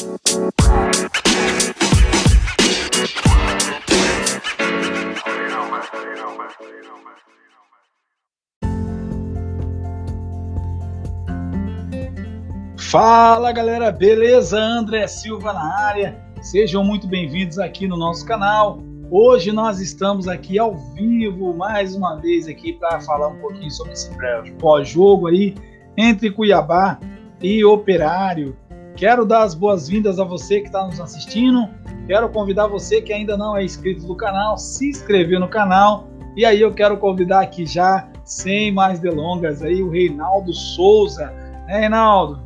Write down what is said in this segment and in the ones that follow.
Fala galera, beleza? André Silva na área. Sejam muito bem-vindos aqui no nosso canal. Hoje nós estamos aqui ao vivo mais uma vez aqui para falar um pouquinho sobre esse pós-jogo aí entre Cuiabá e Operário. Quero dar as boas-vindas a você que está nos assistindo. Quero convidar você que ainda não é inscrito no canal, se inscrever no canal. E aí eu quero convidar aqui já, sem mais delongas, aí o Reinaldo Souza. É, Reinaldo,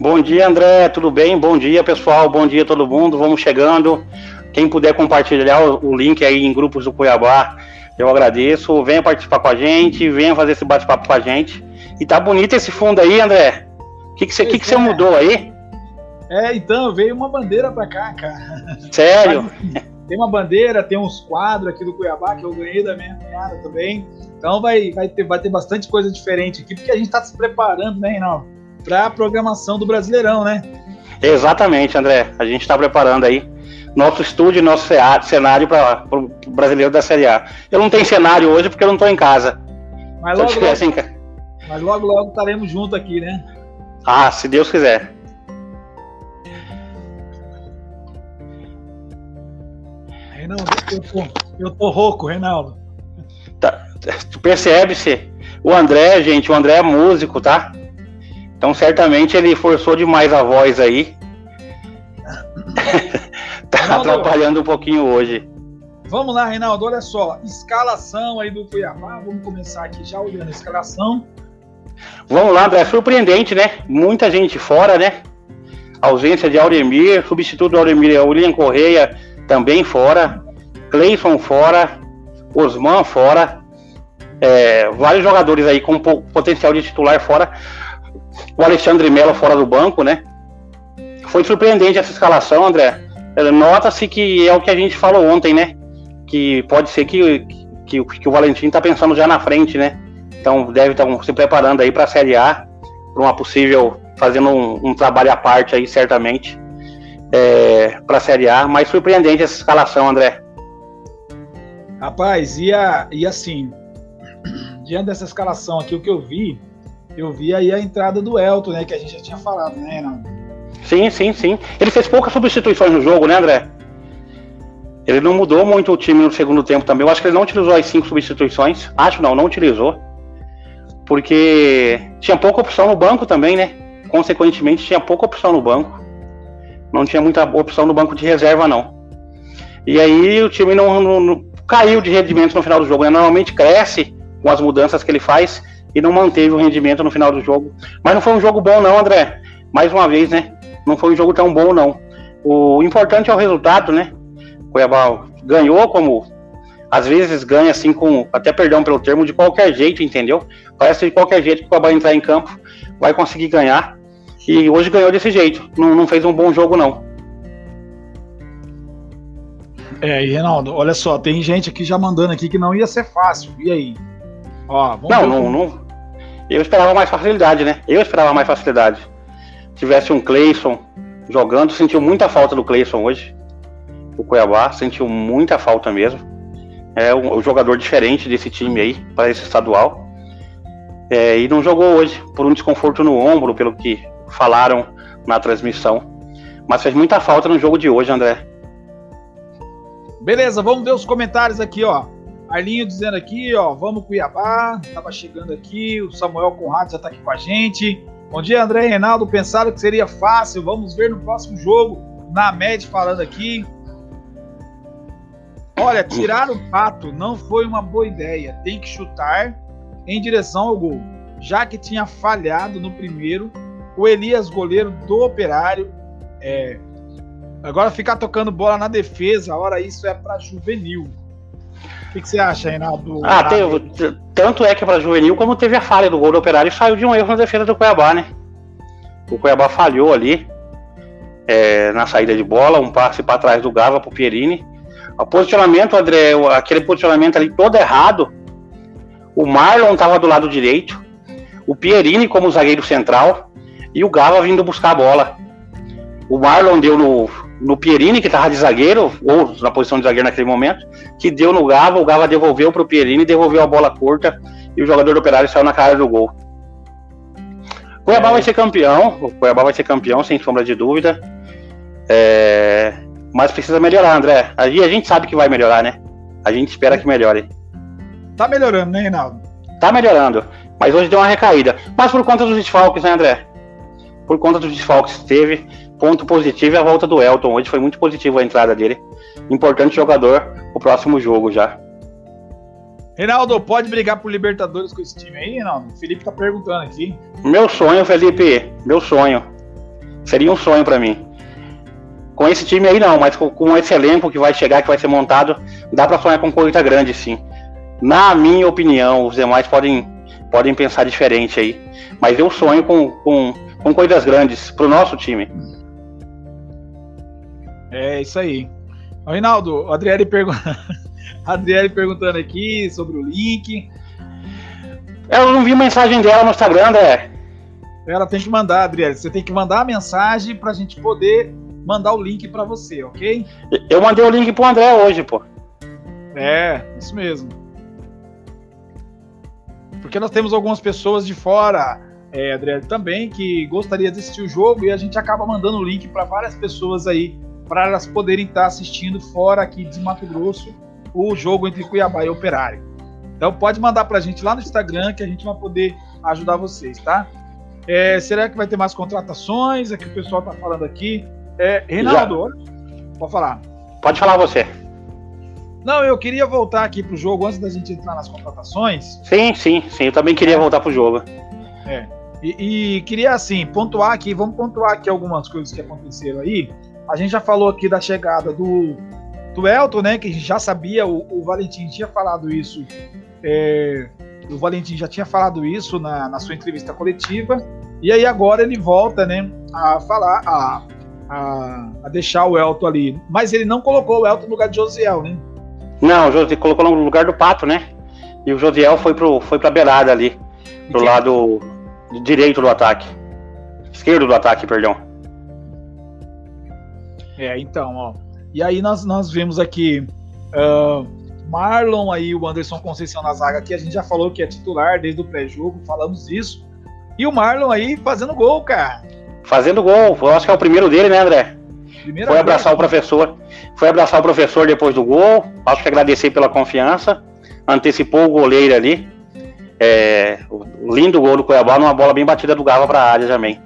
Bom dia, André, tudo bem? Bom dia, pessoal. Bom dia, todo mundo. Vamos chegando. Quem puder compartilhar o, link aí em grupos do Cuiabá, eu agradeço. Venha participar com a gente, venha fazer esse bate-papo com a gente. E tá bonito esse fundo aí, André. O que, que, você, que, que você é. mudou aí? É, então, veio uma bandeira pra cá, cara. Sério? Tem uma bandeira, tem uns quadros aqui do Cuiabá que eu ganhei da minha cunhada também. Então vai, vai, ter, vai ter bastante coisa diferente aqui, porque a gente tá se preparando, né, Reinaldo? para a programação do Brasileirão, né? Exatamente, André. A gente está preparando aí nosso estúdio, nosso cenário para o brasileiro da Série A. Eu não tenho cenário hoje porque eu não estou em casa. Mas logo, logo, assim, mas logo, logo estaremos juntos aqui, né? Ah, se Deus quiser. Reinaldo, eu tô, eu tô rouco, Reinaldo. Tá, Percebe-se? O André, gente, o André é músico, tá? Então certamente ele forçou demais a voz aí. tá Reinaldo, atrapalhando um pouquinho hoje. Vamos lá, Reinaldo, olha só. Escalação aí do Cuiabá. Vamos começar aqui já olhando a escalação. Vamos lá, André. Surpreendente, né? Muita gente fora, né? Ausência de Auremir, substituto do Auremir é William Correia também fora. Cleison fora. Osman fora. É, vários jogadores aí com potencial de titular fora o Alexandre Melo fora do banco, né? Foi surpreendente essa escalação, André. É, nota-se que é o que a gente falou ontem, né? Que pode ser que, que, que o Valentim tá pensando já na frente, né? Então deve estar tá se preparando aí para a Série A, para uma possível fazendo um, um, trabalho à parte aí certamente é, para a Série A. Mas surpreendente essa escalação, André. Rapaz, e, a, e assim, diante dessa escalação aqui, o que eu vi eu vi aí a entrada do Elton, né? Que a gente já tinha falado, né, Renato? Sim, sim, sim. Ele fez poucas substituições no jogo, né, André? Ele não mudou muito o time no segundo tempo também. Eu acho que ele não utilizou as cinco substituições. Acho não, não utilizou. Porque tinha pouca opção no banco também, né? Consequentemente, tinha pouca opção no banco. Não tinha muita opção no banco de reserva, não. E aí o time não, não, não caiu de rendimento no final do jogo. Né? Normalmente cresce com as mudanças que ele faz e não manteve o rendimento no final do jogo. Mas não foi um jogo bom, não, André. Mais uma vez, né? Não foi um jogo tão bom, não. O importante é o resultado, né? O Cuiabá ganhou como às vezes ganha assim com, até perdão pelo termo, de qualquer jeito, entendeu? Parece de qualquer jeito que o Cuiabá entrar em campo vai conseguir ganhar. E hoje ganhou desse jeito. Não, não fez um bom jogo, não. É, e Reinaldo, olha só, tem gente aqui já mandando aqui que não ia ser fácil. E aí? Ó, não, não, não, eu esperava mais facilidade, né? Eu esperava mais facilidade. Tivesse um Cleison jogando, sentiu muita falta do Cleison hoje. O Cuiabá sentiu muita falta mesmo. É um, um jogador diferente desse time aí, para esse estadual. É, e não jogou hoje, por um desconforto no ombro, pelo que falaram na transmissão. Mas fez muita falta no jogo de hoje, André. Beleza, vamos ver os comentários aqui, ó. Arlinho dizendo aqui, ó, vamos Cuiabá, tava chegando aqui, o Samuel Conrado já tá aqui com a gente. Bom dia, André e Reinaldo, pensaram que seria fácil, vamos ver no próximo jogo. Na média falando aqui. Olha, tirar o pato não foi uma boa ideia, tem que chutar em direção ao gol. Já que tinha falhado no primeiro, o Elias, goleiro do Operário, é, agora ficar tocando bola na defesa, ora isso é para juvenil. O que, que, você acha, Reinaldo? Ah, teve, tanto é que para juvenil, como teve a falha do gol do Operário, saiu de um erro na defesa do Cuiabá, né? O Cuiabá falhou ali é, na saída de bola, um passe para trás do Gava para o Pierini. O posicionamento, André, aquele posicionamento ali todo errado. O Marlon estava do lado direito, o Pierini como zagueiro central e o Gava vindo buscar a bola. O Marlon deu no, no Pierini, que tava de zagueiro, ou na posição de zagueiro naquele momento, que deu no Gava, o Gava devolveu pro Pierini, devolveu a bola curta e o jogador do Operário saiu na cara do gol. O Cuiabá é. vai ser campeão, o Cuiabá vai ser campeão, sem sombra de dúvida. É... Mas precisa melhorar, André. A gente sabe que vai melhorar, né? A gente espera que melhore. Tá melhorando, né, Reinaldo? Tá melhorando. Mas hoje deu uma recaída. Mas por conta dos desfalques, né, André? Por conta dos desfalques teve. Ponto positivo é a volta do Elton. Hoje foi muito positivo a entrada dele. Importante jogador o próximo jogo já. Reinaldo, pode brigar por Libertadores com esse time aí, Reinaldo? O Felipe tá perguntando aqui. Meu sonho, Felipe. Meu sonho. Seria um sonho para mim. Com esse time aí não, mas com, com, esse elenco que vai chegar, que vai ser montado, dá para sonhar com coisa grande, sim. Na minha opinião, os demais podem, podem pensar diferente aí. Mas eu sonho com, com, com coisas grandes pro nosso time. É isso aí. Reinaldo, o Adriele, pergun... Adriele perguntando aqui sobre o link. Eu não vi mensagem dela no Instagram, André. Ela tem que mandar, Adriele. Você tem que mandar a mensagem pra gente poder mandar o link para você, ok? Eu mandei o link pro André hoje, pô. É, isso mesmo. Porque nós temos algumas pessoas de fora, é, Adriele, também, que gostaria de assistir o jogo e a gente acaba mandando o link para várias pessoas aí, para elas poderem estar assistindo fora aqui de Mato Grosso o jogo entre Cuiabá e Operário. Então pode mandar para a gente lá no Instagram que a gente vai poder ajudar vocês, tá? É, será que vai ter mais contratações? É que o pessoal tá falando aqui. É, Reinaldo, pode falar. Pode falar você. Não, eu queria voltar aqui pro jogo antes da gente entrar nas contratações. Sim, sim, sim. Eu também queria é. voltar pro jogo. É. E, e, queria, assim, pontuar aqui, vamos pontuar aqui algumas coisas que aconteceram aí. A gente já falou aqui da chegada do, do Elton, né? Que a gente já sabia, o, o Valentim tinha falado isso. É, o Valentim já tinha falado isso na, na sua entrevista coletiva. E aí agora ele volta, né? A falar, a a, a, deixar o Elton ali. Mas ele não colocou o Elton no lugar de Josiel, né? Não, o José colocou no lugar do Pato, né? E o Josiel foi, pro, foi pra beirada ali, pro lado direito do ataque. Esquerdo do ataque, perdão. É, então, ó. E aí nós, nós vemos aqui uh, Marlon aí, o Anderson Conceição na zaga, que a gente já falou que é titular desde o pré-jogo, falamos isso. E o Marlon aí fazendo gol, cara fazendo gol. Eu acho que é o primeiro dele, né, André? Primeira foi abraçar vez. o professor. Foi abraçar o professor depois do gol. Acho que agradecer pela confiança. Antecipou o goleiro ali. É, lindo gol do Cuiabá numa bola bem batida do Gava para a área também.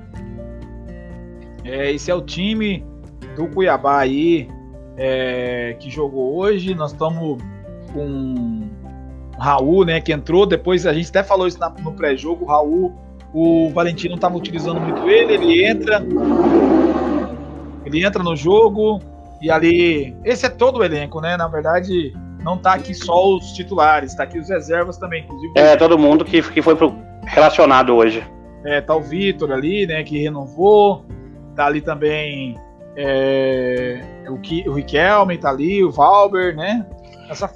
É, esse é o time do Cuiabá aí é, que jogou hoje. Nós estamos com o Raul, né, que entrou. Depois a gente até falou isso no pré-jogo. Raul o Valentino estava utilizando muito ele, ele entra, ele entra no jogo e ali, esse é todo o elenco, né? Na verdade, não tá aqui só os titulares, tá aqui os reservas também, inclusive. É, todo mundo que, que foi pro, relacionado hoje. É, tá o Vitor ali, né, que renovou, tá ali também é, o, Ki, o Riquelme, tá ali, o Valber, né?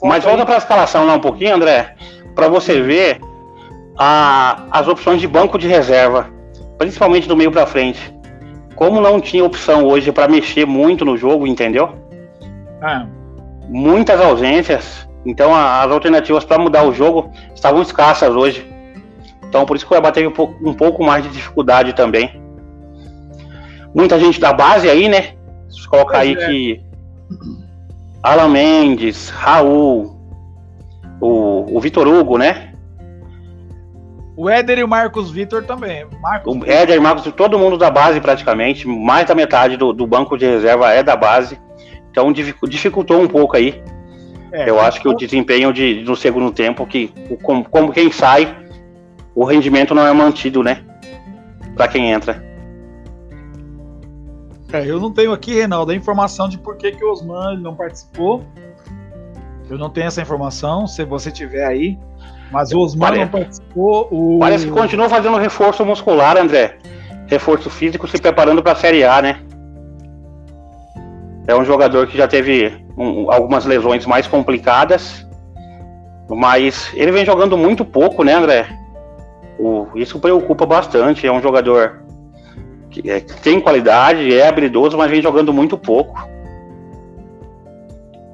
Mas volta para a escalação lá um pouquinho, André, para você ver a, as opções de banco de reserva, principalmente do meio para frente. Como não tinha opção hoje para mexer muito no jogo, entendeu? Ah. Muitas ausências. Então as alternativas para mudar o jogo estavam escassas hoje. Então por isso que o Cuiabá teve um pouco, um pouco mais de dificuldade também. Muita gente da base aí, né? Se colocar aí é. que Alan Mendes, Raul, o, o Vitor Hugo, né? O Éder e o Marcos Vitor também. Marcos o Éder e Marcos, todo mundo da base praticamente, mais da metade do, do banco de reserva é da base. Então dificultou um pouco aí. É, Eu acho que o desempenho de, no segundo tempo, que como, como quem sai, o rendimento não é mantido, né? Para quem entra. É, eu não tenho aqui, Reinaldo, a informação de por que, que o Osman não participou. Eu não tenho essa informação. Se você tiver aí, mas o Osmar parece, não participou. O... Parece que continua fazendo reforço muscular, André. Reforço físico, se preparando para a Série A, né? É um jogador que já teve um, algumas lesões mais complicadas, mas ele vem jogando muito pouco, né, André? O, isso preocupa bastante. É um jogador é, tem qualidade, é habilidoso, mas vem jogando muito pouco.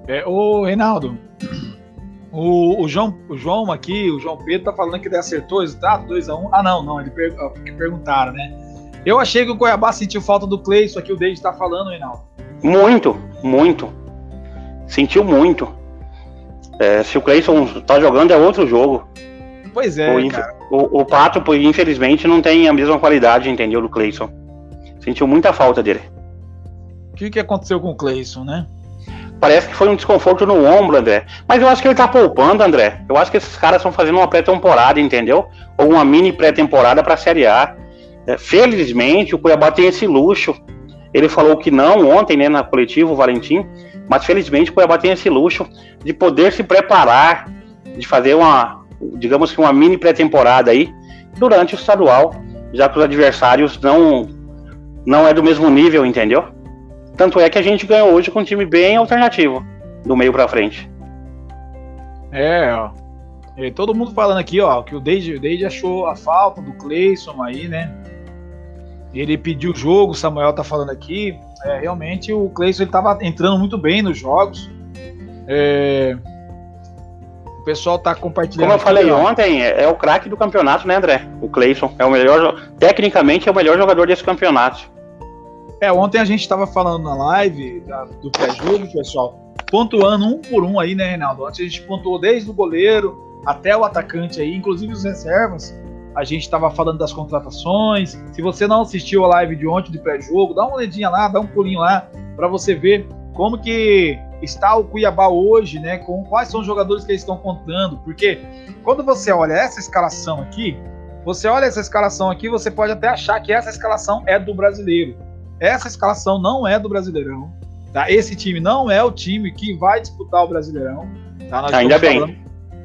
É, ô, Reinaldo, o, o, João, o João aqui, o João Pedro, tá falando que ele acertou o resultado 2x1. Um. Ah, não, não, ele per, que perguntaram, né? Eu achei que o Cuiabá sentiu falta do Clay, isso aqui o David tá falando, Reinaldo. Muito, muito. Sentiu muito. É, se o Clayson tá jogando é outro jogo. Pois é, o, cara. O, o Pato, infelizmente, não tem a mesma qualidade, entendeu, do Clayson. Sentiu muita falta dele. O que, que aconteceu com o Clayson, né? Parece que foi um desconforto no ombro, André. Mas eu acho que ele tá poupando, André. Eu acho que esses caras estão fazendo uma pré-temporada, entendeu? Ou uma mini pré-temporada pra Série A. É, felizmente, o Cuiabá tem esse luxo. Ele falou que não ontem, né, na coletiva, o Valentim. Mas felizmente o Cuiabá tem esse luxo de poder se preparar, de fazer uma, digamos que uma mini pré-temporada aí durante o estadual, já que os adversários não não é do mesmo nível, entendeu? Tanto é que a gente ganhou hoje com um time bem alternativo, do meio para frente. É, ó. E todo mundo falando aqui, ó, que o Deide, o Deide achou a falta do Cleison aí, né? Ele pediu o jogo, o Samuel tá falando aqui. É, realmente o Cleison ele tava entrando muito bem nos jogos. É, o pessoal tá compartilhando. Como eu falei aqui, ontem, é, é, o craque do campeonato, né, André? O Cleison é o melhor, tecnicamente é o melhor jogador desse campeonato. É, ontem a gente estava falando na live da, do pré-jogo, pessoal, pontuando um por um aí, né, Reinaldo? Antes a gente pontuou desde o goleiro até o atacante aí, inclusive os reservas. A gente estava falando das contratações. Se você não assistiu a live de ontem de pré-jogo, dá uma olhadinha lá, dá um pulinho lá para você ver como que está o Cuiabá hoje, né? Com quais são os jogadores que eles estão contando? Porque quando você olha essa escalação aqui, você olha essa escalação aqui, você pode até achar que essa escalação é do brasileiro. Essa escalação não é do Brasileirão. Tá? Esse time não é o time que vai disputar o Brasileirão. Tá? Ainda bem. Falando,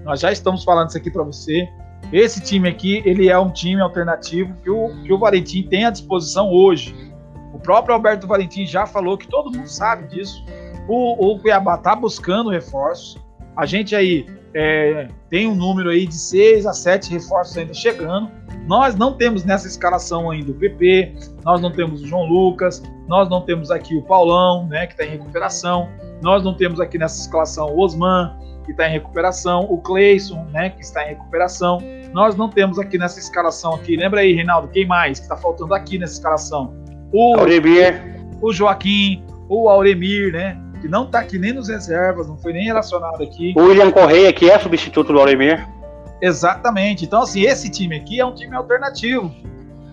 nós já estamos falando isso aqui para você. Esse time aqui, ele é um time alternativo que o, que o Valentim tem à disposição hoje. O próprio Alberto Valentim já falou que todo mundo sabe disso. O, o Cuiabá está buscando reforços. A gente aí é, tem um número aí de 6 a 7 reforços ainda chegando. Nós não temos nessa escalação ainda o PP, nós não temos o João Lucas, nós não temos aqui o Paulão, né, que está em recuperação, nós não temos aqui nessa escalação o Osman, que está em recuperação, o Cleison, né, que está em recuperação. Nós não temos aqui nessa escalação aqui, lembra aí, Reinaldo, quem mais que está faltando aqui nessa escalação? O Auremir, o Joaquim, o Auremir, né? que não tá aqui nem nos reservas, não foi nem relacionado aqui. O William Correia, que é substituto do Auremir. Exatamente. Então, assim, esse time aqui é um time alternativo.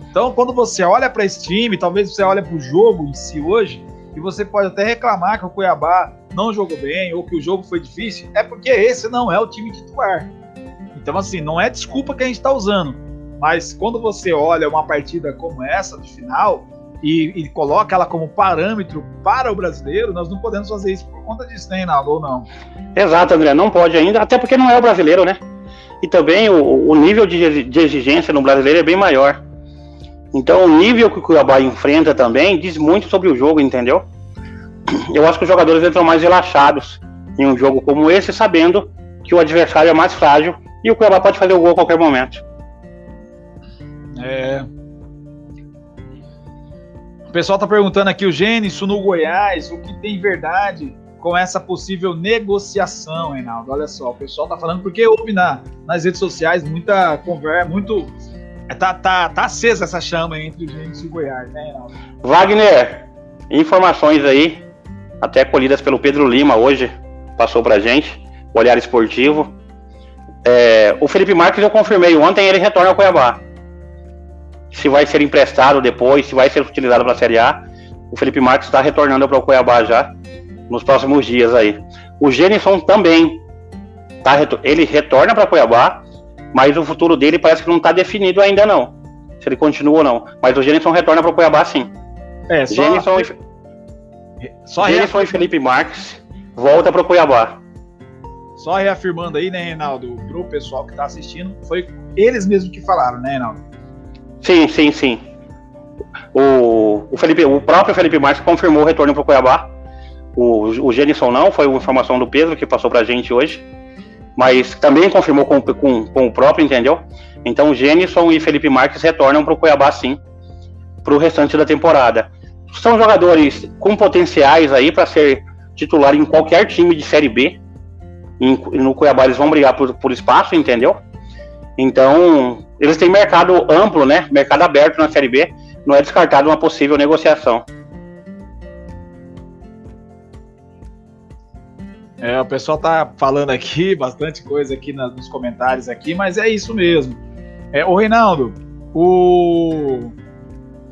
Então, quando você olha para esse time, talvez você olhe para o jogo em si hoje, e você pode até reclamar que o Cuiabá não jogou bem ou que o jogo foi difícil, é porque esse não é o time titular. Então, assim, não é desculpa que a gente está usando. Mas quando você olha uma partida como essa, de final, e, e, coloca ela como parâmetro para o brasileiro, nós não podemos fazer isso por conta disso, né, Reinaldo, ou não? Exato, André, não pode ainda, até porque não é o brasileiro, né? E também o, o nível de, de exigência no brasileiro é bem maior. Então, o nível que o Cuiabá enfrenta também diz muito sobre o jogo, entendeu? Eu acho que os jogadores entram mais relaxados em um jogo como esse, sabendo que o adversário é mais frágil e o Cuiabá pode fazer o gol a qualquer momento. É, pessoal tá perguntando aqui o Gênesis no Goiás, o que tem verdade com essa possível negociação, Reinaldo? Olha só, o pessoal tá falando porque houve na, nas redes sociais muita conversa, muito. É, tá, tá, tá acesa essa chama entre Gênesis e Goiás, né? Wagner, informações aí, até colhidas pelo Pedro Lima hoje, passou pra gente, olhar esportivo. É, o Felipe Marques eu confirmei ontem, ele retorna ao Cuiabá se vai ser emprestado depois, se vai ser utilizado para a Série A. O Felipe Marques está retornando para o Cuiabá já nos próximos dias aí. O Genison também tá, ele retorna para Cuiabá, mas o futuro dele parece que não está definido ainda não. Se ele continua ou não. Mas o Genison retorna para o Cuiabá sim. É, só... Genison, e... só Genison e Felipe Marques volta para o Cuiabá. Só reafirmando aí, né, Reinaldo, para o pessoal que está assistindo, foi eles mesmos que falaram, né, Reinaldo? Sim, sim, sim. O, o, Felipe, o próprio Felipe Marques confirmou o retorno para o Cuiabá. O, o Genison não, foi uma informação do Pedro que passou para a gente hoje. Mas também confirmou com, com, com o próprio, entendeu? Então o Genison e Felipe Marques retornam para o Cuiabá sim. para o restante da temporada. São jogadores com potenciais aí para ser titular em qualquer time de Série B. no Cuiabá eles vão brigar por, por espaço, entendeu? Então, eles têm mercado amplo, né? Mercado aberto na Série B. Não é descartado uma possível negociação. É, o pessoal tá falando aqui bastante coisa aqui nos comentários aqui, mas é isso mesmo. É, o Reinaldo, o,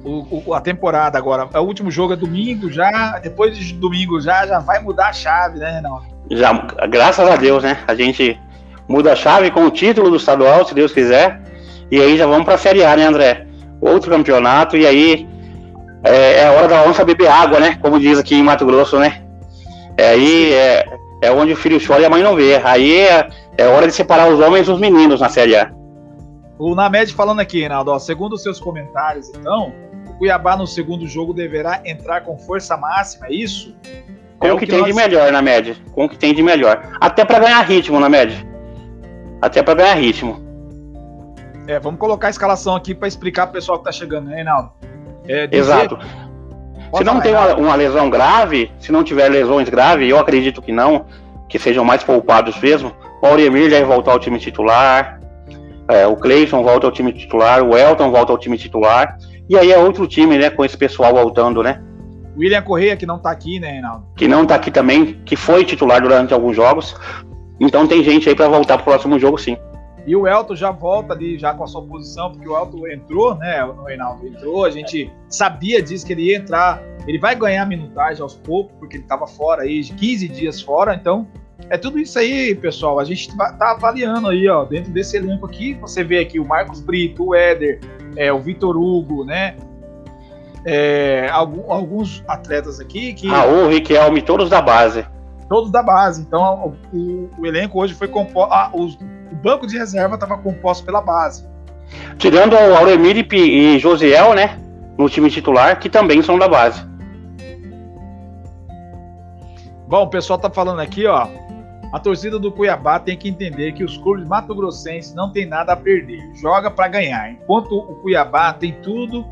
o, a temporada agora, o último jogo é domingo já, depois de domingo já, já vai mudar a chave, né, Reinaldo? Já, graças a Deus, né? A gente muda a chave com o título do estadual, se Deus quiser, e aí já vamos para a Série A, né, André? Outro campeonato, e aí é, é hora da onça beber água, né? Como diz aqui em Mato Grosso, né? É, aí é, é onde o filho chora e a mãe não vê. Aí é, é hora de separar os homens dos meninos na Série A. O Named falando aqui, Reinaldo, ó, segundo os seus comentários, então, o Cuiabá no segundo jogo deverá entrar com força máxima, é isso? Com é o que, que tem nós... de melhor na média. Com o que tem de melhor. Até para ganhar ritmo na média. Até para ganhar ritmo. É, vamos colocar a escalação aqui para explicar pro pessoal que tá chegando, né, Reinaldo? É, dizer... Exato. Se não tem uma, uma, lesão grave, se não tiver lesões graves, eu acredito que não, que sejam mais poupados mesmo, o Auremir deve voltar ao time titular, é, o Cleison volta ao time titular, o Elton volta ao time titular. E aí é outro time, né, com esse pessoal voltando, né? William Correia, que não tá aqui, né, Reinaldo? Que não tá aqui também, que foi titular durante alguns jogos. Então tem gente aí para voltar pro próximo jogo, sim. E o Elton já volta ali, já com a sua posição, porque o Elton entrou, né, o Reinaldo entrou, a gente sabia disso que ele ia entrar. Ele vai ganhar minutagem aos poucos, porque ele tava fora aí, 15 dias fora, então é tudo isso aí, pessoal. A gente tá avaliando aí, ó, dentro desse elenco aqui. Você vê aqui o Marcos Brito, o Éder, é, o Vitor Hugo, né? É, alguns atletas aqui que. Raul, Riquelme, todos da base. Todos da base. Então, o, o, o elenco hoje foi composto. Ah, o banco de reserva estava composto pela base. Tirando o Auremir e Josiel, né? No time titular, que também são da base. Bom, o pessoal tá falando aqui, ó. A torcida do Cuiabá tem que entender que os clubes mato-grossenses não tem nada a perder, joga para ganhar. Enquanto o Cuiabá tem tudo,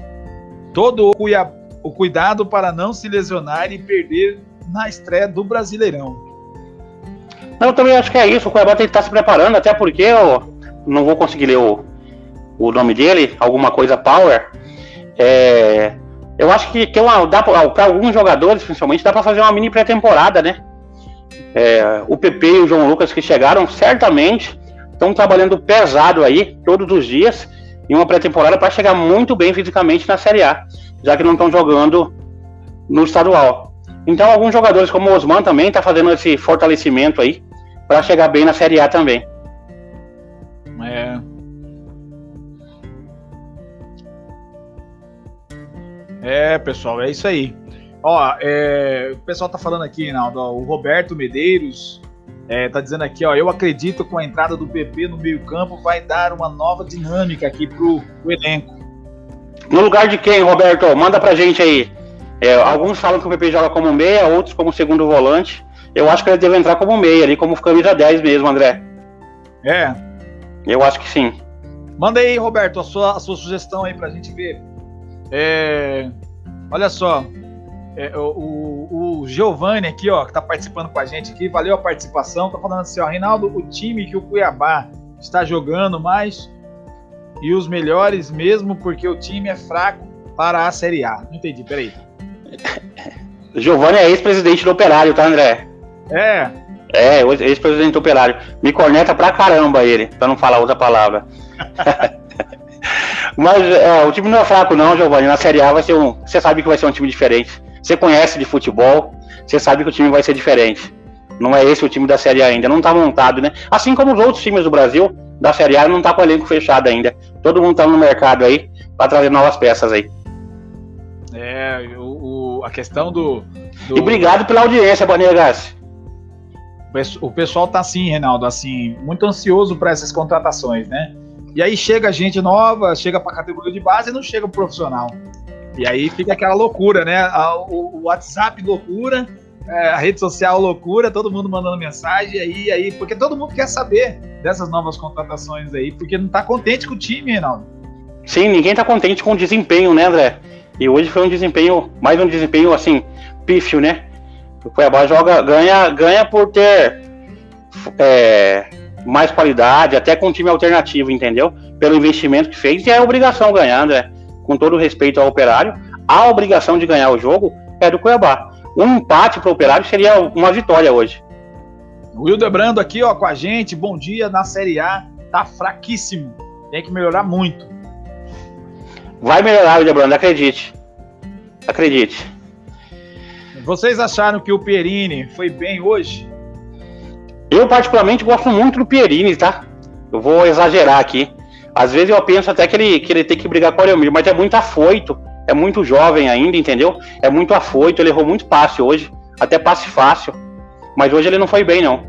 todo o, Cuiabá, o cuidado para não se lesionar e perder na estreia do Brasileirão. Eu também acho que é isso. O Cuiabá tem que estar se preparando, até porque eu não vou conseguir ler o, o nome dele, alguma coisa Power. É, eu acho que, que é para alguns jogadores, principalmente, dá para fazer uma mini pré-temporada, né? É, o PP e o João Lucas que chegaram certamente estão trabalhando pesado aí todos os dias em uma pré-temporada para chegar muito bem fisicamente na Série A, já que não estão jogando no estadual. Então alguns jogadores como o Osman também está fazendo esse fortalecimento aí para chegar bem na Série A também. É. É, pessoal, é isso aí. Ó, é, o pessoal tá falando aqui, Reinaldo, ó, o Roberto Medeiros é, tá dizendo aqui, ó, eu acredito que com a entrada do PP no meio-campo vai dar uma nova dinâmica aqui pro, pro, elenco. No lugar de quem, Roberto? Manda pra gente aí. É, alguns falam que o PP joga como meia, outros como segundo volante. Eu acho que ele deve entrar como meia ali, como camisa 10 mesmo, André. É. Eu acho que sim. Manda aí, Roberto, a sua, a sua sugestão aí pra gente ver. É, olha só, é, o, o, Giovanni aqui, ó, que tá participando com a gente aqui, valeu a participação. Tá falando assim, ó, Reinaldo, o time que o Cuiabá está jogando mais e os melhores mesmo porque o time é fraco para a Série A. Não entendi, peraí. Giovanni é ex-presidente do Operário, tá, André? É. É, ex-presidente Operário. Me corneta pra caramba ele, pra não falar outra palavra. Mas é, o time não é fraco, não, Giovanni. Na Série A vai ser um. Você sabe que vai ser um time diferente. Você conhece de futebol, você sabe que o time vai ser diferente. Não é esse o time da Série A ainda, não tá montado, né? Assim como os outros times do Brasil, da Série A, não tá com o elenco fechado ainda. Todo mundo tá no mercado aí para trazer novas peças aí. É, o, o a questão do, do, E obrigado pela audiência, Banegas. O pessoal tá assim, Reinaldo, assim, muito ansioso para essas contratações, né? E aí chega gente nova, chega para categoria de base e não chega o profissional. E aí fica aquela loucura, né? O, WhatsApp loucura, é, a rede social loucura, todo mundo mandando mensagem, aí, aí, porque todo mundo quer saber dessas novas contratações aí, porque não tá contente com o time, Reinaldo. Sim, ninguém tá contente com o desempenho, né, André? E hoje foi um desempenho, mais um desempenho assim, pífio, né? O Cuiabá joga, ganha, ganha por ter é, mais qualidade, até com um time alternativo, entendeu? Pelo investimento que fez, e é obrigação ganhar, né? Com todo respeito ao operário, a obrigação de ganhar o jogo é do Cuiabá. Um empate para o operário seria uma vitória hoje. O Wilder Brando aqui, ó, com a gente. Bom dia na Série A. Tá fraquíssimo. Tem que melhorar muito. Vai melhorar, Wilder Brando, acredite. Acredite. Vocês acharam que o Pierini foi bem hoje? Eu, particularmente, gosto muito do Pierini, tá? Eu vou exagerar aqui. Às vezes eu penso até que ele, que ele tem que brigar com o Ariomir, mas é muito afoito. É muito jovem ainda, entendeu? É muito afoito. Ele errou muito passe hoje. Até passe fácil. Mas hoje ele não foi bem, não.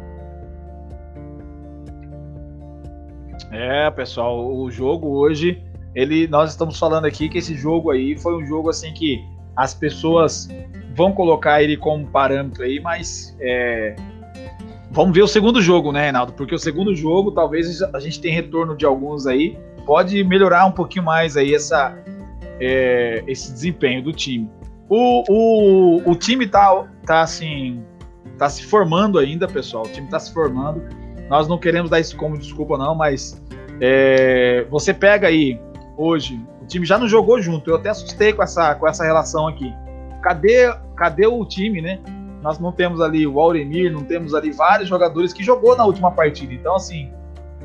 É, pessoal, o jogo hoje, ele, nós estamos falando aqui que esse jogo aí foi um jogo assim que as pessoas vão colocar ele como parâmetro aí, mas é, vamos ver o segundo jogo, né, Reinaldo? Porque o segundo jogo, talvez a gente tenha retorno de alguns aí, pode melhorar um pouquinho mais aí essa, é, esse desempenho do time. O, o, o time tá, tá assim, tá se formando ainda, pessoal. O time tá se formando. Nós não queremos dar isso como desculpa, não, mas é, você pega aí hoje, o time já não jogou junto. Eu até assustei com essa, com essa relação aqui. Cadê, cadê o time, né? Nós não temos ali o Auremir, não temos ali vários jogadores que jogou na última partida. Então, assim,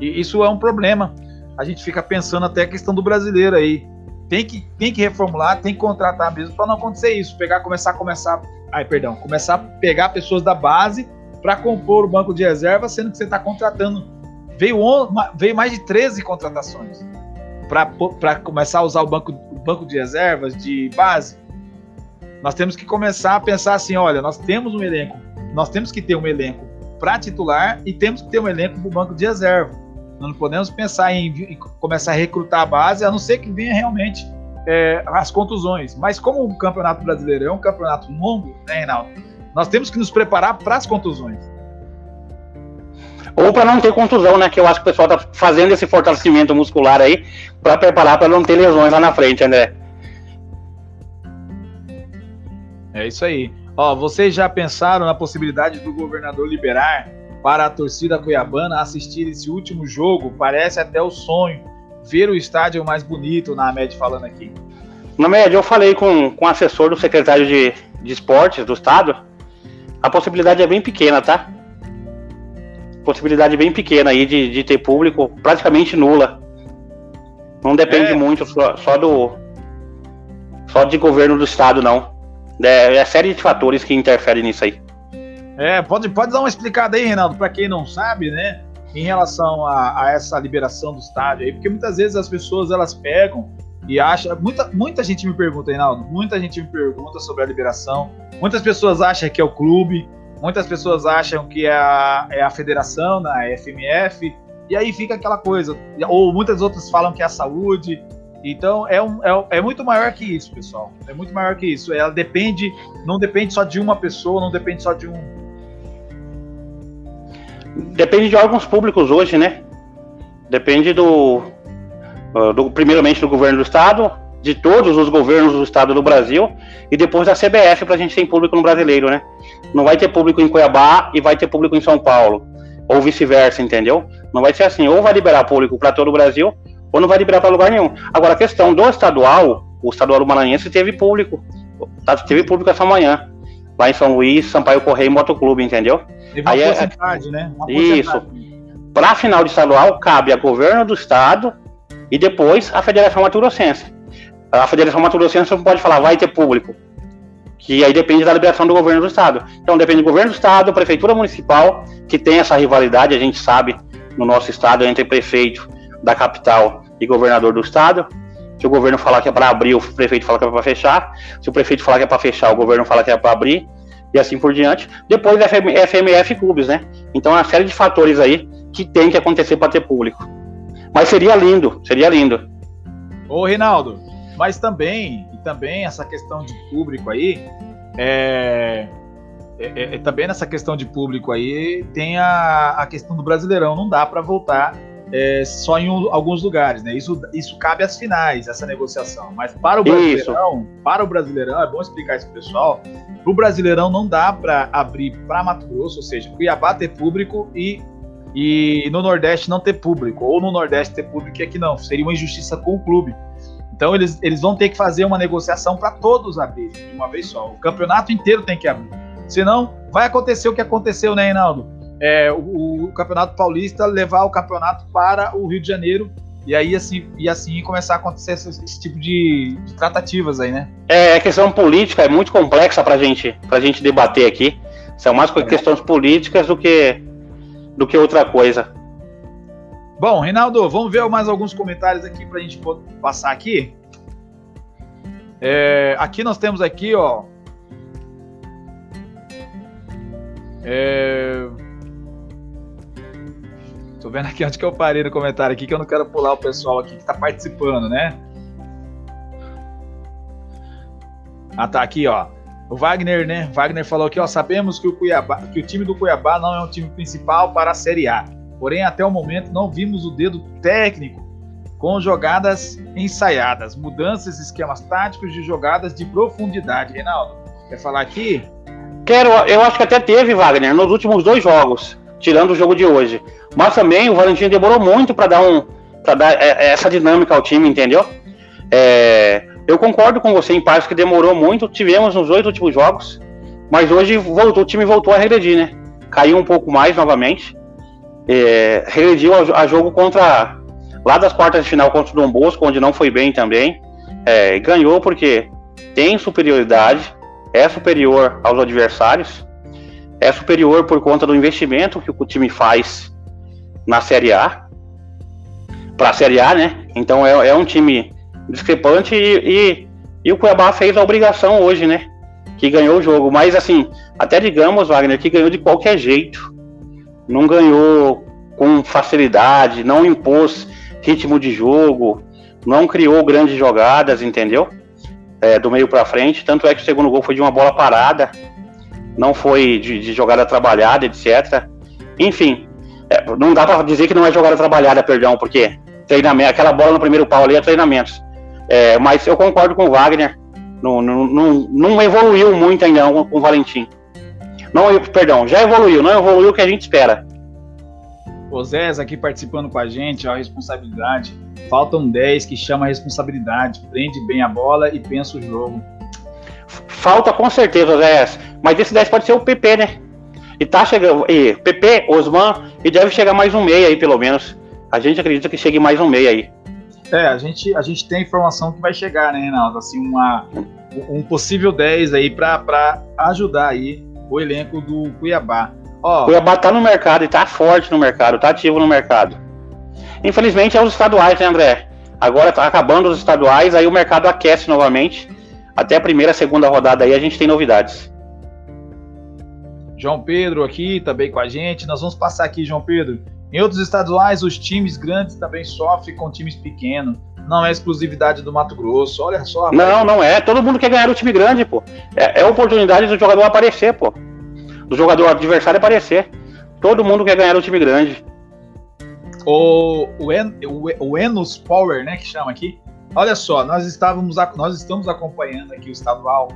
isso é um problema. A gente fica pensando até a questão do brasileiro aí. Tem que, tem que reformular, tem que contratar mesmo para não acontecer isso. Pegar, começar a começar Ai, perdão, começar a pegar pessoas da base para compor o banco de reserva, sendo que você está contratando. Veio, on, veio mais de 13 contratações para começar a usar o banco, o banco de reservas de base. Nós temos que começar a pensar assim: olha, nós temos um elenco, nós temos que ter um elenco para titular e temos que ter um elenco para o banco de reserva. Nós não podemos pensar em, em começar a recrutar a base, a não ser que venha realmente é, as contusões. Mas como o Campeonato Brasileiro é um campeonato longo, né, Reinaldo? Nós temos que nos preparar para as contusões. Ou para não ter contusão, né? Que eu acho que o pessoal está fazendo esse fortalecimento muscular aí para preparar para não ter lesões lá na frente, André. É isso aí. Ó, vocês já pensaram na possibilidade do governador liberar para a torcida cuiabana assistir esse último jogo? Parece até o sonho ver o estádio mais bonito na média falando aqui? Na média, eu falei com, com o assessor do secretário de, de esportes do estado. A possibilidade é bem pequena, tá? Possibilidade bem pequena aí de, de ter público, praticamente nula. Não depende é. muito só, só, do. Só de governo do estado, não. É, é série de fatores que interferem nisso aí. É, pode, pode dar uma explicada aí, Reinaldo, para quem não sabe, né? em relação a, a, essa liberação do estádio aí, porque muitas vezes as pessoas elas pegam e acham. Muita, muita gente me pergunta, Reinaldo, muita gente me pergunta sobre a liberação. Muitas pessoas acham que é o clube, muitas pessoas acham que é a, é a federação, né, a FMF, e aí fica aquela coisa. Ou muitas outras falam que é a saúde. Então é, um, é, é muito maior que isso, pessoal. É muito maior que isso. Ela depende, não depende só de uma pessoa, não depende só de um, depende de órgãos públicos hoje, né? Depende do, do, primeiramente do governo do estado, de todos os governos do estado do Brasil e depois da CBF para a gente ter público no brasileiro, né? Não vai ter público em Cuiabá e vai ter público em São Paulo, ou vice-versa, entendeu? Não vai ser assim, ou vai liberar público para todo o Brasil, ou não vai liberar para lugar nenhum. Agora, a questão do estadual, o estadual do Maranhense teve público, tá, teve público essa manhã, lá em São Luís, Sampaio Correio e Motoclube, entendeu? Teve uma Aí é- né? Isso. Para a final de estadual, cabe a governo do estado e depois a Federação Mato Grossense. A Federação Mato Grossense não pode falar, vai ter público. Que aí depende da liberação do governo do estado. Então depende do governo do estado, prefeitura municipal, que tem essa rivalidade, a gente sabe, no nosso estado, entre prefeito da capital e governador do estado. Se o governo falar que é para abrir, o prefeito fala que é para fechar. Se o prefeito falar que é para fechar, o governo fala que é para abrir e assim por diante. Depois FMF clubes, né? Então é uma série de fatores aí que tem que acontecer para ter público. Mas seria lindo, seria lindo. Ô, Rinaldo, mas também, e também essa questão de público aí, é, é, é, é também nessa questão de público aí, tem a, a questão do Brasileirão. Não dá para voltar é, só em um, alguns lugares, né? Isso, isso cabe às finais, essa negociação. Mas para o Brasileirão, isso. para o Brasileirão, é bom explicar isso pro pessoal. Para o Brasileirão não dá para abrir para Mato Grosso, ou seja, Cuiabá ter público e, e no Nordeste não ter público, ou no Nordeste ter público e aqui não. Seria uma injustiça com o clube. Então eles, eles vão ter que fazer uma negociação para todos abrirem de uma vez só. O campeonato inteiro tem que abrir. Senão, vai acontecer o que aconteceu, né, Reinaldo? é, o, o, Campeonato Paulista levar o campeonato para o Rio de Janeiro e aí assim e assim começar a acontecer esse, esse tipo de, de, tratativas aí, né? É, a questão política é muito complexa para gente para gente debater aqui. São mais é. questões políticas do que do que outra coisa. Bom, Reinaldo, vamos ver mais alguns comentários aqui para a gente passar aqui. É, aqui nós temos aqui, ó. É, Tô vendo aqui onde que eu parei no comentário aqui, que eu não quero pular o pessoal aqui que tá participando, né? Ah, tá aqui, ó. O Wagner, né? Wagner falou aqui, ó. Sabemos que o, Cuiabá, que o time do Cuiabá não é um time principal para a Série A. Porém, até o momento não vimos o dedo técnico com jogadas ensaiadas, mudanças, esquemas táticos de jogadas de profundidade. Reinaldo, quer falar aqui? Quero, eu acho que até teve, Wagner, nos últimos dois jogos tirando o jogo de hoje. Mas também o Valentim demorou muito para dar um dar é, é, essa dinâmica ao time, entendeu? É, eu concordo com você em parte que demorou muito. Tivemos nos oito últimos jogos, mas hoje voltou, o time voltou a regredir, né? Caiu um pouco mais novamente. É, regrediu a, a, jogo contra lá das quartas de final contra o Dom Bosco, onde não foi bem também. É, ganhou porque tem superioridade, é superior aos adversários é superior por conta do investimento que o time faz na Série A, para a Série A, né? Então é, é um time discrepante e, e, e, o Cuiabá fez a obrigação hoje, né? Que ganhou o jogo. Mas assim, até digamos, Wagner, que ganhou de qualquer jeito. Não ganhou com facilidade, não impôs ritmo de jogo, não criou grandes jogadas, entendeu? É, do meio para frente. Tanto é que o segundo gol foi de uma bola parada não foi de, de jogada trabalhada, etc. Enfim, é, não dá para dizer que não é jogada trabalhada, perdão, porque treinamento, aquela bola no primeiro pau ali é treinamentos. É, mas eu concordo com o Wagner, não, não, não, não evoluiu muito ainda com o Valentim. Não, perdão, já evoluiu, não evoluiu o que a gente espera. O Zés aqui participando com a gente, a responsabilidade. Faltam 10 que chama a responsabilidade, prende bem a bola e pensa o jogo. Falta com certeza, Zé. Mas esse 10 pode ser o PP, né? E tá chegando. E PP, Osman, e deve chegar mais um meia aí, pelo menos. A gente acredita que chegue mais um meia aí. É, a gente, a gente tem informação que vai chegar, né, Reinaldo? Assim, uma, um possível 10 aí para ajudar aí o elenco do Cuiabá. Ó, Cuiabá tá no mercado e tá forte no mercado, tá ativo no mercado. Infelizmente é os estaduais, né, André? Agora tá acabando os estaduais, aí o mercado aquece novamente até a primeira, segunda rodada aí a gente tem novidades. João Pedro aqui também com a gente. Nós vamos passar aqui, João Pedro. Em outros estaduais, os times grandes também sofrem com times pequenos. Não é exclusividade do Mato Grosso. Olha só. Rapaz. Não, não é. Todo mundo quer ganhar o time grande, pô. É, é oportunidade do jogador aparecer, pô. Do jogador adversário aparecer. Todo mundo quer ganhar o time grande. O, o, en, o, o Enos Power, né, que chama aqui, Olha só, nós estávamos nós estamos acompanhando aqui o estadual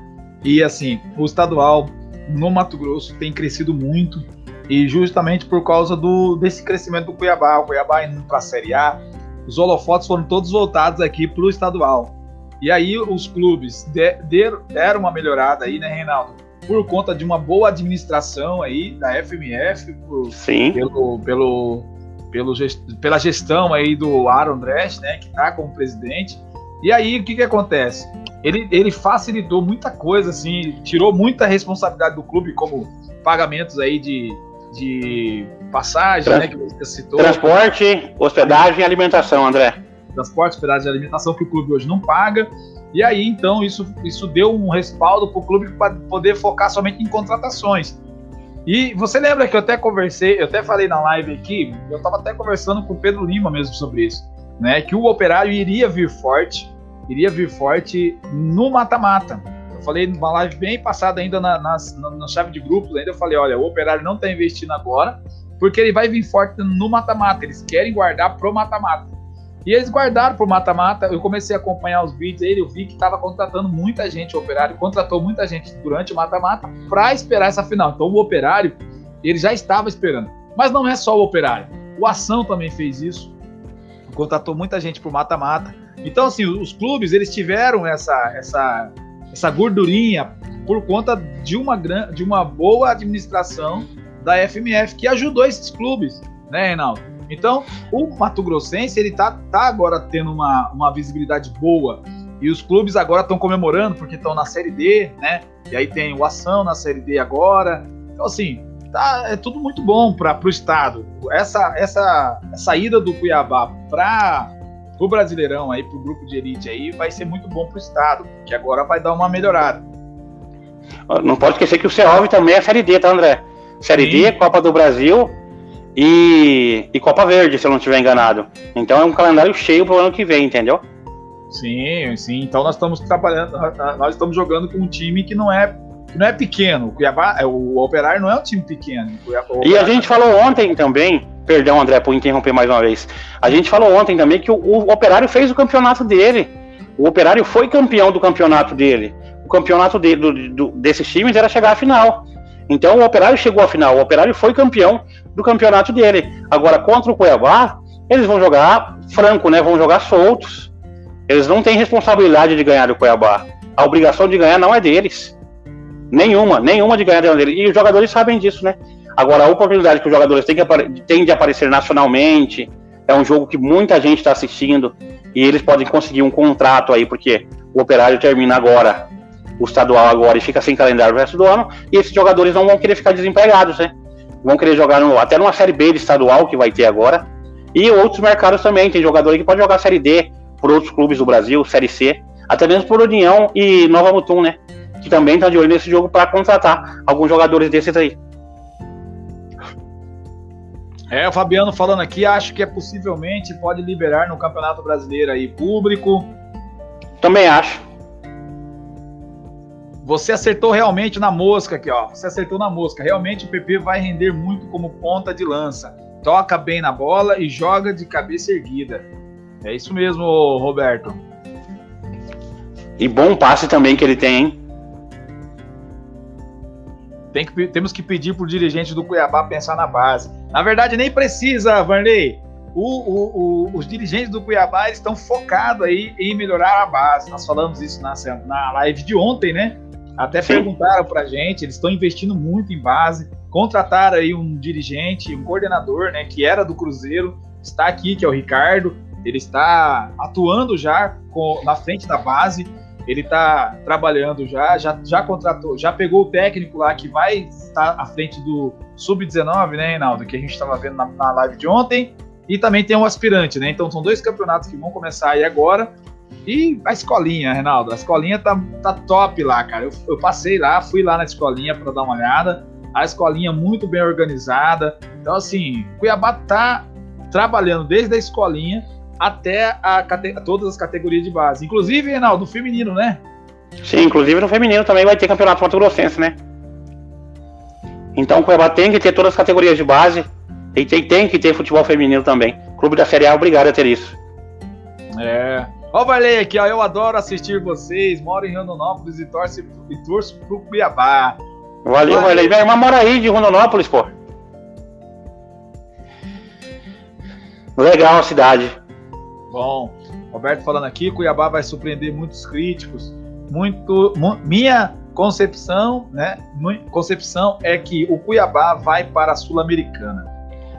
e assim, o estadual no Mato Grosso tem crescido muito e justamente por causa do desse crescimento do Cuiabá, o Cuiabá indo para a Série A, os holofotes foram todos voltados aqui para o estadual. E aí os clubes de, de, deram uma melhorada aí, né, Reinaldo? Por conta de uma boa administração aí da FMF, por, Sim. pelo, pelo pelo gest... pela gestão aí do Aaron Dresch, né, que está como presidente. E aí, o que, que acontece? Ele, ele facilitou muita coisa, assim, tirou muita responsabilidade do clube, como pagamentos aí de, de passagem, Trans... né, que você citou. Transporte, hospedagem e alimentação, André. Transporte, hospedagem e alimentação que o clube hoje não paga. E aí, então, isso, isso deu um respaldo para o clube para poder focar somente em contratações. E você lembra que eu até conversei, eu até falei na live aqui, eu estava até conversando com o Pedro Lima mesmo sobre isso, né? Que o operário iria vir forte, iria vir forte no mata-mata. Falei numa live bem passada ainda na, na, na, chave de grupos, ainda eu falei, olha, o operário não está investindo agora, porque ele vai vir forte no mata-mata. Eles querem guardar pro mata-mata. E eles guardaram pro mata-mata. Eu comecei a acompanhar os vídeos dele, eu vi que estava contratando muita gente, o Operário contratou muita gente durante o mata-mata para esperar essa final. Então o Operário, ele já estava esperando. Mas não é só o Operário. O Ação também fez isso. Contratou muita gente pro mata-mata. Então, assim, os clubes, eles tiveram essa, essa, essa gordurinha por conta de uma, de uma boa administração da FMF, que ajudou esses clubes, né, Reinaldo? Então, o Mato Grossense, ele tá, tá agora tendo uma, uma visibilidade boa, e os clubes agora estão comemorando, porque estão na Série D, né? E aí tem o Ação na Série D agora. Então, assim, tá, é tudo muito bom para o Estado. Essa, essa, essa ida do Cuiabá para o Brasileirão, aí, para o grupo de elite, aí, vai ser muito bom para o Estado, que agora vai dar uma melhorada. Não pode esquecer que o CEOV também é Série D, tá, André? Série Sim. D, Copa do Brasil e, e Copa Verde, se eu não estiver enganado. Então é um calendário cheio para o ano que vem, entendeu? Sim, sim. Então nós estamos trabalhando, nós estamos jogando com um time que não é não é pequeno. O Cuiabá, é, o Operário não é um time pequeno. e a gente falou ontem também, perdão André por interromper mais uma vez. A gente falou ontem também que o, o Operário fez o campeonato dele. O Operário foi campeão do campeonato dele. O campeonato dele, do, do, desses times era chegar à final. Então o Operário chegou à final, o Operário foi campeão do campeonato dele. Agora, contra o Cuiabá, eles vão jogar franco, né? Vão jogar soltos. Eles não têm responsabilidade de ganhar o Cuiabá. A obrigação de ganhar não é deles. Nenhuma, nenhuma de ganhar dele. E os jogadores sabem disso, né? Agora, a oportunidade que os jogadores têm, que, têm de aparecer nacionalmente, é um jogo que muita gente está assistindo e eles podem conseguir um contrato aí, porque o operário termina agora o estadual agora e fica sem calendário o resto do ano, e esses jogadores não vão querer ficar desempregados, né? Vão querer jogar no, até numa Série B de estadual que vai ter agora. E outros mercados também, tem jogador que pode jogar Série D por outros clubes do Brasil, Série C, até mesmo por União e Nova Mutum, né? Que também tá de olho nesse jogo para contratar alguns jogadores desses aí. É, o Fabiano falando aqui, acho que é possivelmente pode liberar no Campeonato Brasileiro aí público. Também acho. Você acertou realmente na mosca aqui, ó. Você acertou na mosca. Realmente o PP vai render muito como ponta de lança. Toca bem na bola e joga de cabeça erguida. É isso mesmo, Roberto. E bom passe também que ele tem, hein? Tem que, temos que pedir pro dirigente do Cuiabá pensar na base. Na verdade, nem precisa, Varney. O, o, o, os dirigentes do Cuiabá estão focados aí em melhorar a base. Nós falamos isso na, na live de ontem, né? Até Sim. perguntaram pra gente, eles estão investindo muito em base, contrataram aí um dirigente, um coordenador, né, que era do Cruzeiro, está aqui, que é o Ricardo, ele está atuando já com, na frente da base, ele está trabalhando já, já, já contratou, já pegou o técnico lá que vai estar à frente do Sub-19, né, Reinaldo, que a gente estava vendo na, na live de ontem, e também tem um aspirante, né, então são dois campeonatos que vão começar aí agora, e a escolinha, Reinaldo, a escolinha tá, tá top lá, cara. Eu, eu passei lá, fui lá na escolinha para dar uma olhada. A escolinha muito bem organizada. Então, assim, Cuiabá tá trabalhando desde a escolinha até a, todas as categorias de base. Inclusive, Reinaldo, no feminino, né? Sim, inclusive no feminino também vai ter campeonato Mato Grossense, né? Então o Cuiabá tem que ter todas as categorias de base e tem, tem que ter futebol feminino também. Clube da Série A é obrigado a ter isso. É. Ó, Varley aqui, ó. Eu adoro assistir vocês. Moro em Rondonópolis e, torce, e torço pro Cuiabá. Valeu, Varley. Minha irmã mora aí de Rondonópolis, pô. Legal a cidade. Bom, Roberto falando aqui, Cuiabá vai surpreender muitos críticos. Muito, mu minha concepção, né? Concepção é que o Cuiabá vai para a Sul-Americana.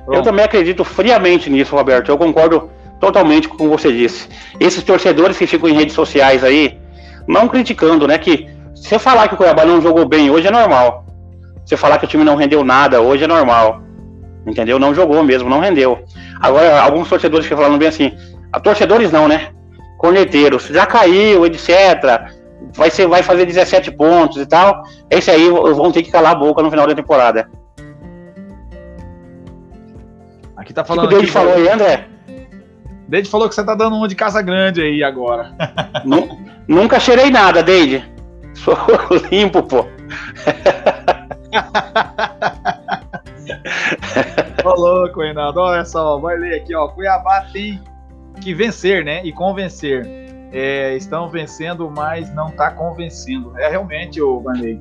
Eu também acredito friamente nisso, Roberto. Eu concordo totalmente com o que você disse. Esses torcedores que ficam em redes sociais aí, não criticando, né? Que você falar que o Cuiabá não jogou bem hoje é normal. Você falar que o time não rendeu nada hoje é normal. Entendeu? Não jogou mesmo, não rendeu. Agora, alguns torcedores que falaram bem assim, a torcedores não, né? Corneteiros, já caiu, etc. Vai, ser, vai fazer 17 pontos e tal. Esse aí vão ter que calar a boca no final da temporada. Aqui tá falando. O que o Deus falou aí, André? Deide falou que você tá dando uma de casa grande aí agora. Nunca cheirei nada, Deide. Sou limpo, pô. Olha com o Reinaldo. Olha só, vai ler aqui, ó. Cuiabá tem que vencer, né? E convencer. É, estão vencendo, mas não está convencendo. É realmente, o Vanley.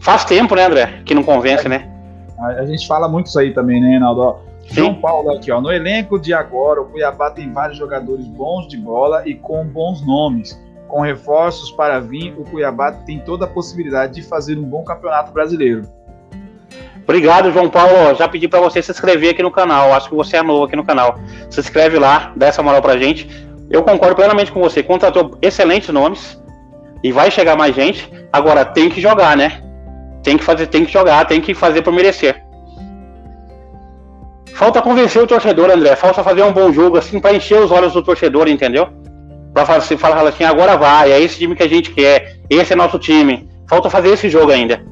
Faz tempo, né, André? Que não convence, é, né? A, a, gente fala muito isso aí também, né, Reinaldo? Ó, João Paulo aqui, ó. No elenco de agora, o Cuiabá tem vários jogadores bons de bola e com bons nomes. Com reforços para vir, o Cuiabá tem toda a possibilidade de fazer um bom campeonato brasileiro. Obrigado, João Paulo. Já pedi para você se inscrever aqui no canal. Acho que você é novo aqui no canal. Se inscreve lá, dá essa moral pra gente. Eu concordo plenamente com você. Contratou excelentes nomes e vai chegar mais gente. Agora tem que jogar, né? Tem que fazer, tem que jogar, tem que fazer por merecer. Falta convencer o torcedor, André. Falta fazer um bom jogo, assim, para encher os olhos do torcedor, entendeu? Pra falar assim, agora vai, é esse time que a gente quer, esse é nosso time. Falta fazer esse jogo ainda.